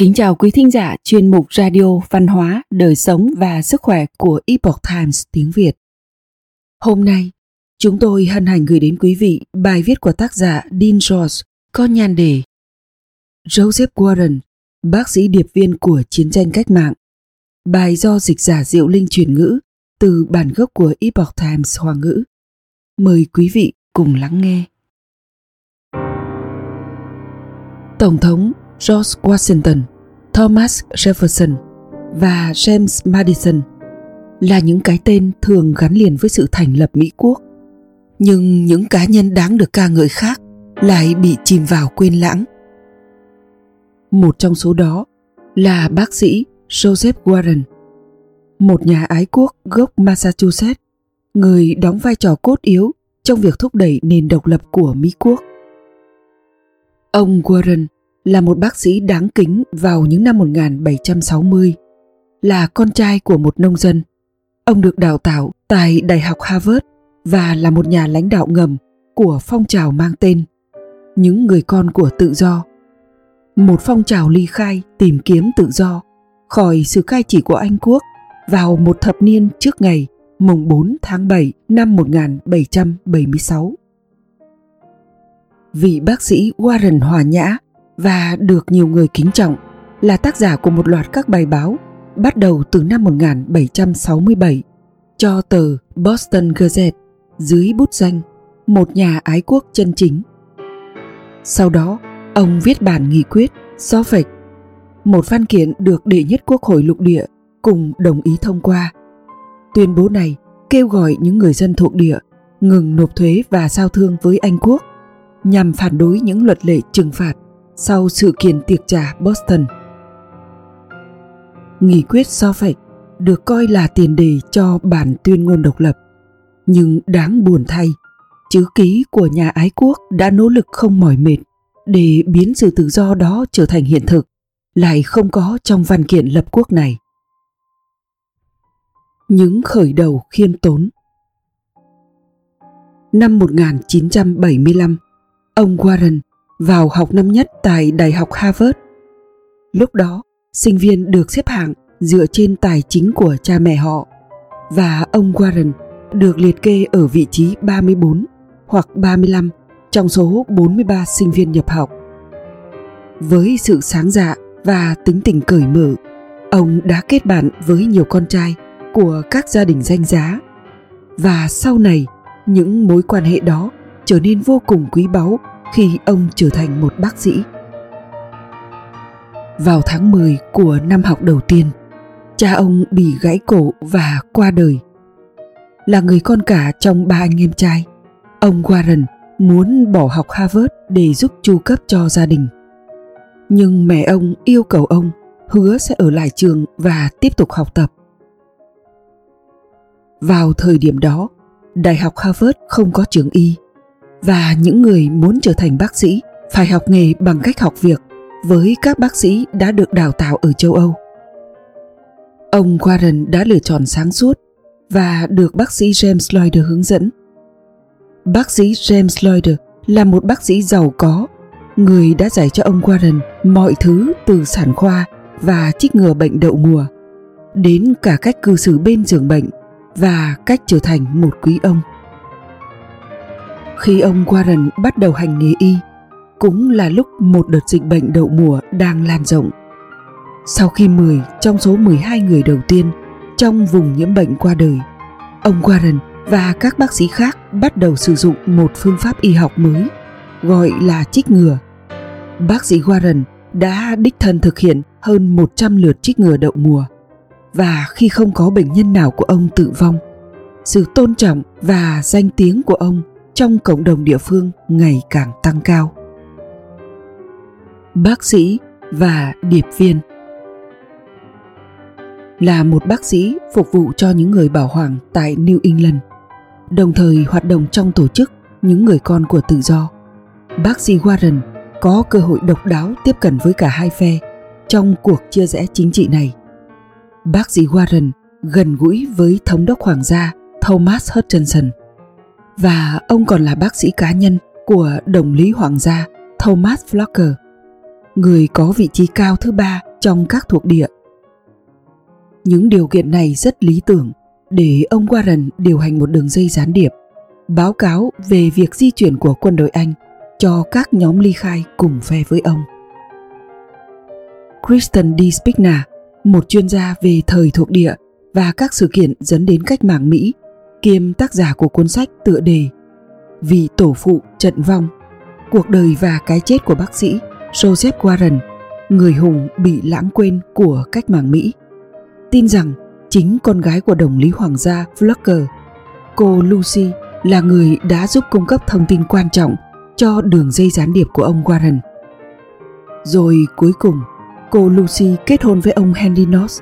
Kính chào quý thính giả chuyên mục Radio Văn hóa, Đời sống và Sức khỏe của Epoch Times tiếng Việt. Hôm nay, chúng tôi hân hạnh gửi đến quý vị bài viết của tác giả Dean George có nhan đề Joseph Warren, bác sĩ điệp viên của chiến tranh cách mạng. Bài do dịch giả Diệu Linh chuyển ngữ từ bản gốc của Epoch Times Hoa ngữ. Mời quý vị cùng lắng nghe. Tổng thống George Washington, Thomas Jefferson và James Madison là những cái tên thường gắn liền với sự thành lập Mỹ quốc. Nhưng những cá nhân đáng được ca ngợi khác lại bị chìm vào quên lãng. Một trong số đó là bác sĩ Joseph Warren, một nhà ái quốc gốc Massachusetts, người đóng vai trò cốt yếu trong việc thúc đẩy nền độc lập của Mỹ quốc. Ông Warren là một bác sĩ đáng kính vào những năm 1760. Là con trai của một nông dân, ông được đào tạo tại Đại học Harvard và là một nhà lãnh đạo ngầm của phong trào mang tên Những người con của tự do. Một phong trào ly khai tìm kiếm tự do khỏi sự cai trị của Anh quốc vào một thập niên trước ngày mùng 4 tháng 7 năm 1776. Vị bác sĩ Warren Hòa Nhã và được nhiều người kính trọng là tác giả của một loạt các bài báo bắt đầu từ năm 1767 cho tờ Boston Gazette dưới bút danh một nhà ái quốc chân chính. Sau đó, ông viết bản nghị quyết Suffolk, một văn kiện được đệ nhất quốc hội lục địa cùng đồng ý thông qua. Tuyên bố này kêu gọi những người dân thuộc địa ngừng nộp thuế và giao thương với Anh quốc nhằm phản đối những luật lệ trừng phạt sau sự kiện tiệc trà Boston. Nghị quyết Suffolk được coi là tiền đề cho bản tuyên ngôn độc lập. Nhưng đáng buồn thay, chữ ký của nhà ái quốc đã nỗ lực không mỏi mệt để biến sự tự do đó trở thành hiện thực, lại không có trong văn kiện lập quốc này. Những khởi đầu khiêm tốn Năm 1975, ông Warren vào học năm nhất tại Đại học Harvard. Lúc đó, sinh viên được xếp hạng dựa trên tài chính của cha mẹ họ và ông Warren được liệt kê ở vị trí 34 hoặc 35 trong số 43 sinh viên nhập học. Với sự sáng dạ và tính tình cởi mở, ông đã kết bạn với nhiều con trai của các gia đình danh giá và sau này những mối quan hệ đó trở nên vô cùng quý báu khi ông trở thành một bác sĩ. Vào tháng 10 của năm học đầu tiên, cha ông bị gãy cổ và qua đời. Là người con cả trong ba anh em trai, ông Warren muốn bỏ học Harvard để giúp chu cấp cho gia đình. Nhưng mẹ ông yêu cầu ông hứa sẽ ở lại trường và tiếp tục học tập. Vào thời điểm đó, Đại học Harvard không có trường y và những người muốn trở thành bác sĩ phải học nghề bằng cách học việc với các bác sĩ đã được đào tạo ở châu Âu. Ông Warren đã lựa chọn sáng suốt và được bác sĩ James Lloyd hướng dẫn. Bác sĩ James Lloyd là một bác sĩ giàu có, người đã dạy cho ông Warren mọi thứ từ sản khoa và trích ngừa bệnh đậu mùa đến cả cách cư xử bên giường bệnh và cách trở thành một quý ông. Khi ông Warren bắt đầu hành nghề y, cũng là lúc một đợt dịch bệnh đậu mùa đang lan rộng. Sau khi 10 trong số 12 người đầu tiên trong vùng nhiễm bệnh qua đời, ông Warren và các bác sĩ khác bắt đầu sử dụng một phương pháp y học mới gọi là trích ngừa. Bác sĩ Warren đã đích thân thực hiện hơn 100 lượt trích ngừa đậu mùa và khi không có bệnh nhân nào của ông tử vong, sự tôn trọng và danh tiếng của ông trong cộng đồng địa phương ngày càng tăng cao. Bác sĩ và điệp viên là một bác sĩ phục vụ cho những người bảo hoàng tại New England, đồng thời hoạt động trong tổ chức những người con của tự do. Bác sĩ Warren có cơ hội độc đáo tiếp cận với cả hai phe trong cuộc chia rẽ chính trị này. Bác sĩ Warren gần gũi với thống đốc hoàng gia Thomas Hutchinson – và ông còn là bác sĩ cá nhân của đồng lý hoàng gia Thomas Flocker. người có vị trí cao thứ ba trong các thuộc địa. Những điều kiện này rất lý tưởng để ông Warren điều hành một đường dây gián điệp, báo cáo về việc di chuyển của quân đội Anh cho các nhóm ly khai cùng phe với ông. Kristen D. Spigna, một chuyên gia về thời thuộc địa và các sự kiện dẫn đến cách mạng Mỹ, kiêm tác giả của cuốn sách tựa đề Vì tổ phụ trận vong, cuộc đời và cái chết của bác sĩ Joseph Warren, người hùng bị lãng quên của cách mạng Mỹ. Tin rằng chính con gái của đồng lý hoàng gia Flucker, cô Lucy là người đã giúp cung cấp thông tin quan trọng cho đường dây gián điệp của ông Warren. Rồi cuối cùng, cô Lucy kết hôn với ông Henry Knox,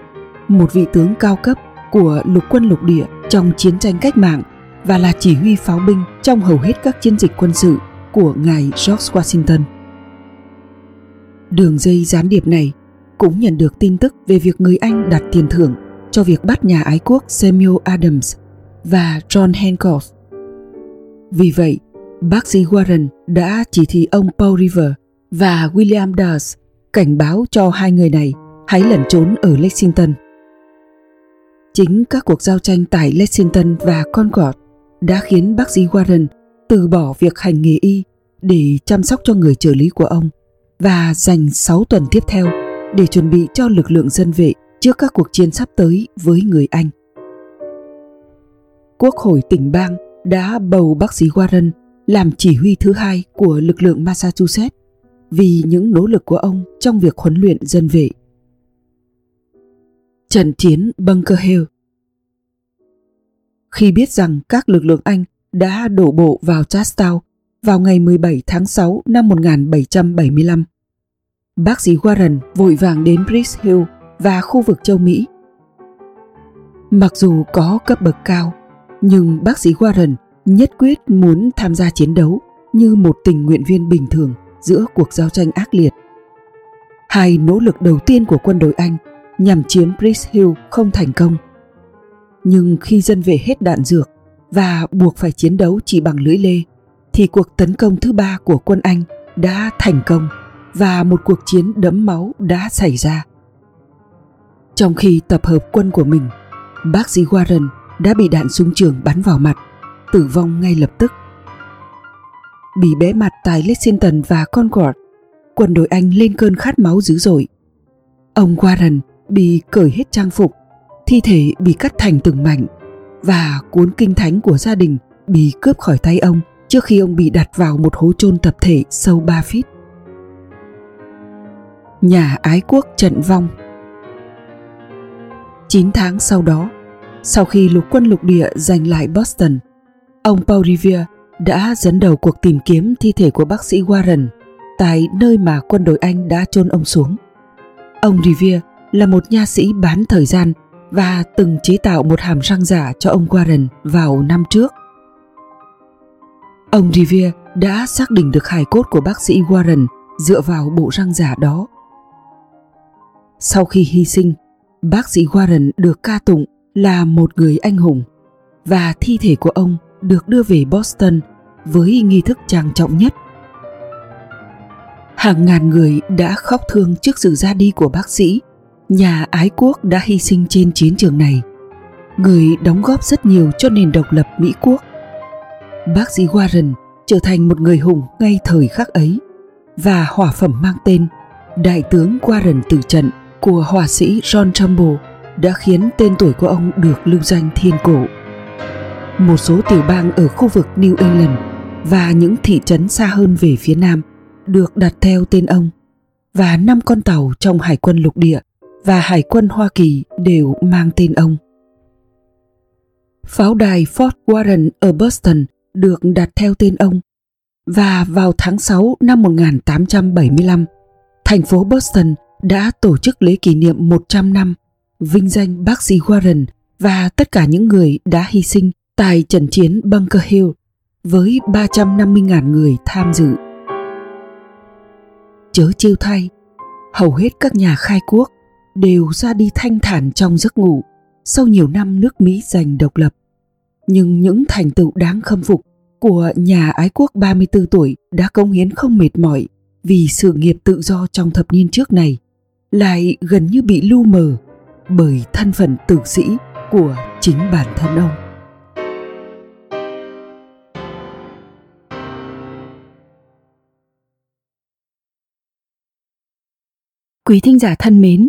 một vị tướng cao cấp của lục quân lục địa trong chiến tranh cách mạng và là chỉ huy pháo binh trong hầu hết các chiến dịch quân sự của ngài George Washington. Đường dây gián điệp này cũng nhận được tin tức về việc người Anh đặt tiền thưởng cho việc bắt nhà ái quốc Samuel Adams và John Hancock. Vì vậy, bác sĩ Warren đã chỉ thị ông Paul River và William Dawes cảnh báo cho hai người này hãy lẩn trốn ở Lexington. Chính các cuộc giao tranh tại Lexington và Concord đã khiến bác sĩ Warren từ bỏ việc hành nghề y để chăm sóc cho người trợ lý của ông và dành 6 tuần tiếp theo để chuẩn bị cho lực lượng dân vệ trước các cuộc chiến sắp tới với người Anh. Quốc hội tỉnh bang đã bầu bác sĩ Warren làm chỉ huy thứ hai của lực lượng Massachusetts vì những nỗ lực của ông trong việc huấn luyện dân vệ. Trận chiến Bunker Hill Khi biết rằng các lực lượng Anh đã đổ bộ vào Charlestown vào ngày 17 tháng 6 năm 1775, bác sĩ Warren vội vàng đến Bridge Hill và khu vực châu Mỹ. Mặc dù có cấp bậc cao, nhưng bác sĩ Warren nhất quyết muốn tham gia chiến đấu như một tình nguyện viên bình thường giữa cuộc giao tranh ác liệt. Hai nỗ lực đầu tiên của quân đội Anh nhằm chiếm Bridge Hill không thành công. Nhưng khi dân về hết đạn dược và buộc phải chiến đấu chỉ bằng lưỡi lê, thì cuộc tấn công thứ ba của quân Anh đã thành công và một cuộc chiến đẫm máu đã xảy ra. Trong khi tập hợp quân của mình, bác sĩ Warren đã bị đạn súng trường bắn vào mặt, tử vong ngay lập tức. Bị bé mặt tại Lexington và Concord, quân đội Anh lên cơn khát máu dữ dội. Ông Warren bị cởi hết trang phục, thi thể bị cắt thành từng mảnh và cuốn kinh thánh của gia đình bị cướp khỏi tay ông trước khi ông bị đặt vào một hố chôn tập thể sâu 3 feet. Nhà ái quốc trận vong 9 tháng sau đó, sau khi lục quân lục địa giành lại Boston, ông Paul Revere đã dẫn đầu cuộc tìm kiếm thi thể của bác sĩ Warren tại nơi mà quân đội Anh đã chôn ông xuống. Ông Revere là một nha sĩ bán thời gian và từng chế tạo một hàm răng giả cho ông Warren vào năm trước. Ông Revere đã xác định được hài cốt của bác sĩ Warren dựa vào bộ răng giả đó. Sau khi hy sinh, bác sĩ Warren được ca tụng là một người anh hùng và thi thể của ông được đưa về Boston với nghi thức trang trọng nhất. Hàng ngàn người đã khóc thương trước sự ra đi của bác sĩ, nhà ái quốc đã hy sinh trên chiến trường này. Người đóng góp rất nhiều cho nền độc lập Mỹ quốc. Bác sĩ Warren trở thành một người hùng ngay thời khắc ấy và hỏa phẩm mang tên Đại tướng Warren tử trận của họa sĩ John Trumbull đã khiến tên tuổi của ông được lưu danh thiên cổ. Một số tiểu bang ở khu vực New England và những thị trấn xa hơn về phía nam được đặt theo tên ông và năm con tàu trong hải quân lục địa và hải quân Hoa Kỳ đều mang tên ông. Pháo đài Fort Warren ở Boston được đặt theo tên ông và vào tháng 6 năm 1875, thành phố Boston đã tổ chức lễ kỷ niệm 100 năm vinh danh bác sĩ Warren và tất cả những người đã hy sinh tại trận chiến Bunker Hill với 350.000 người tham dự. Chớ chiêu thay, hầu hết các nhà khai quốc đều ra đi thanh thản trong giấc ngủ sau nhiều năm nước Mỹ giành độc lập. Nhưng những thành tựu đáng khâm phục của nhà ái quốc 34 tuổi đã công hiến không mệt mỏi vì sự nghiệp tự do trong thập niên trước này lại gần như bị lu mờ bởi thân phận tử sĩ của chính bản thân ông Quý thính giả thân mến,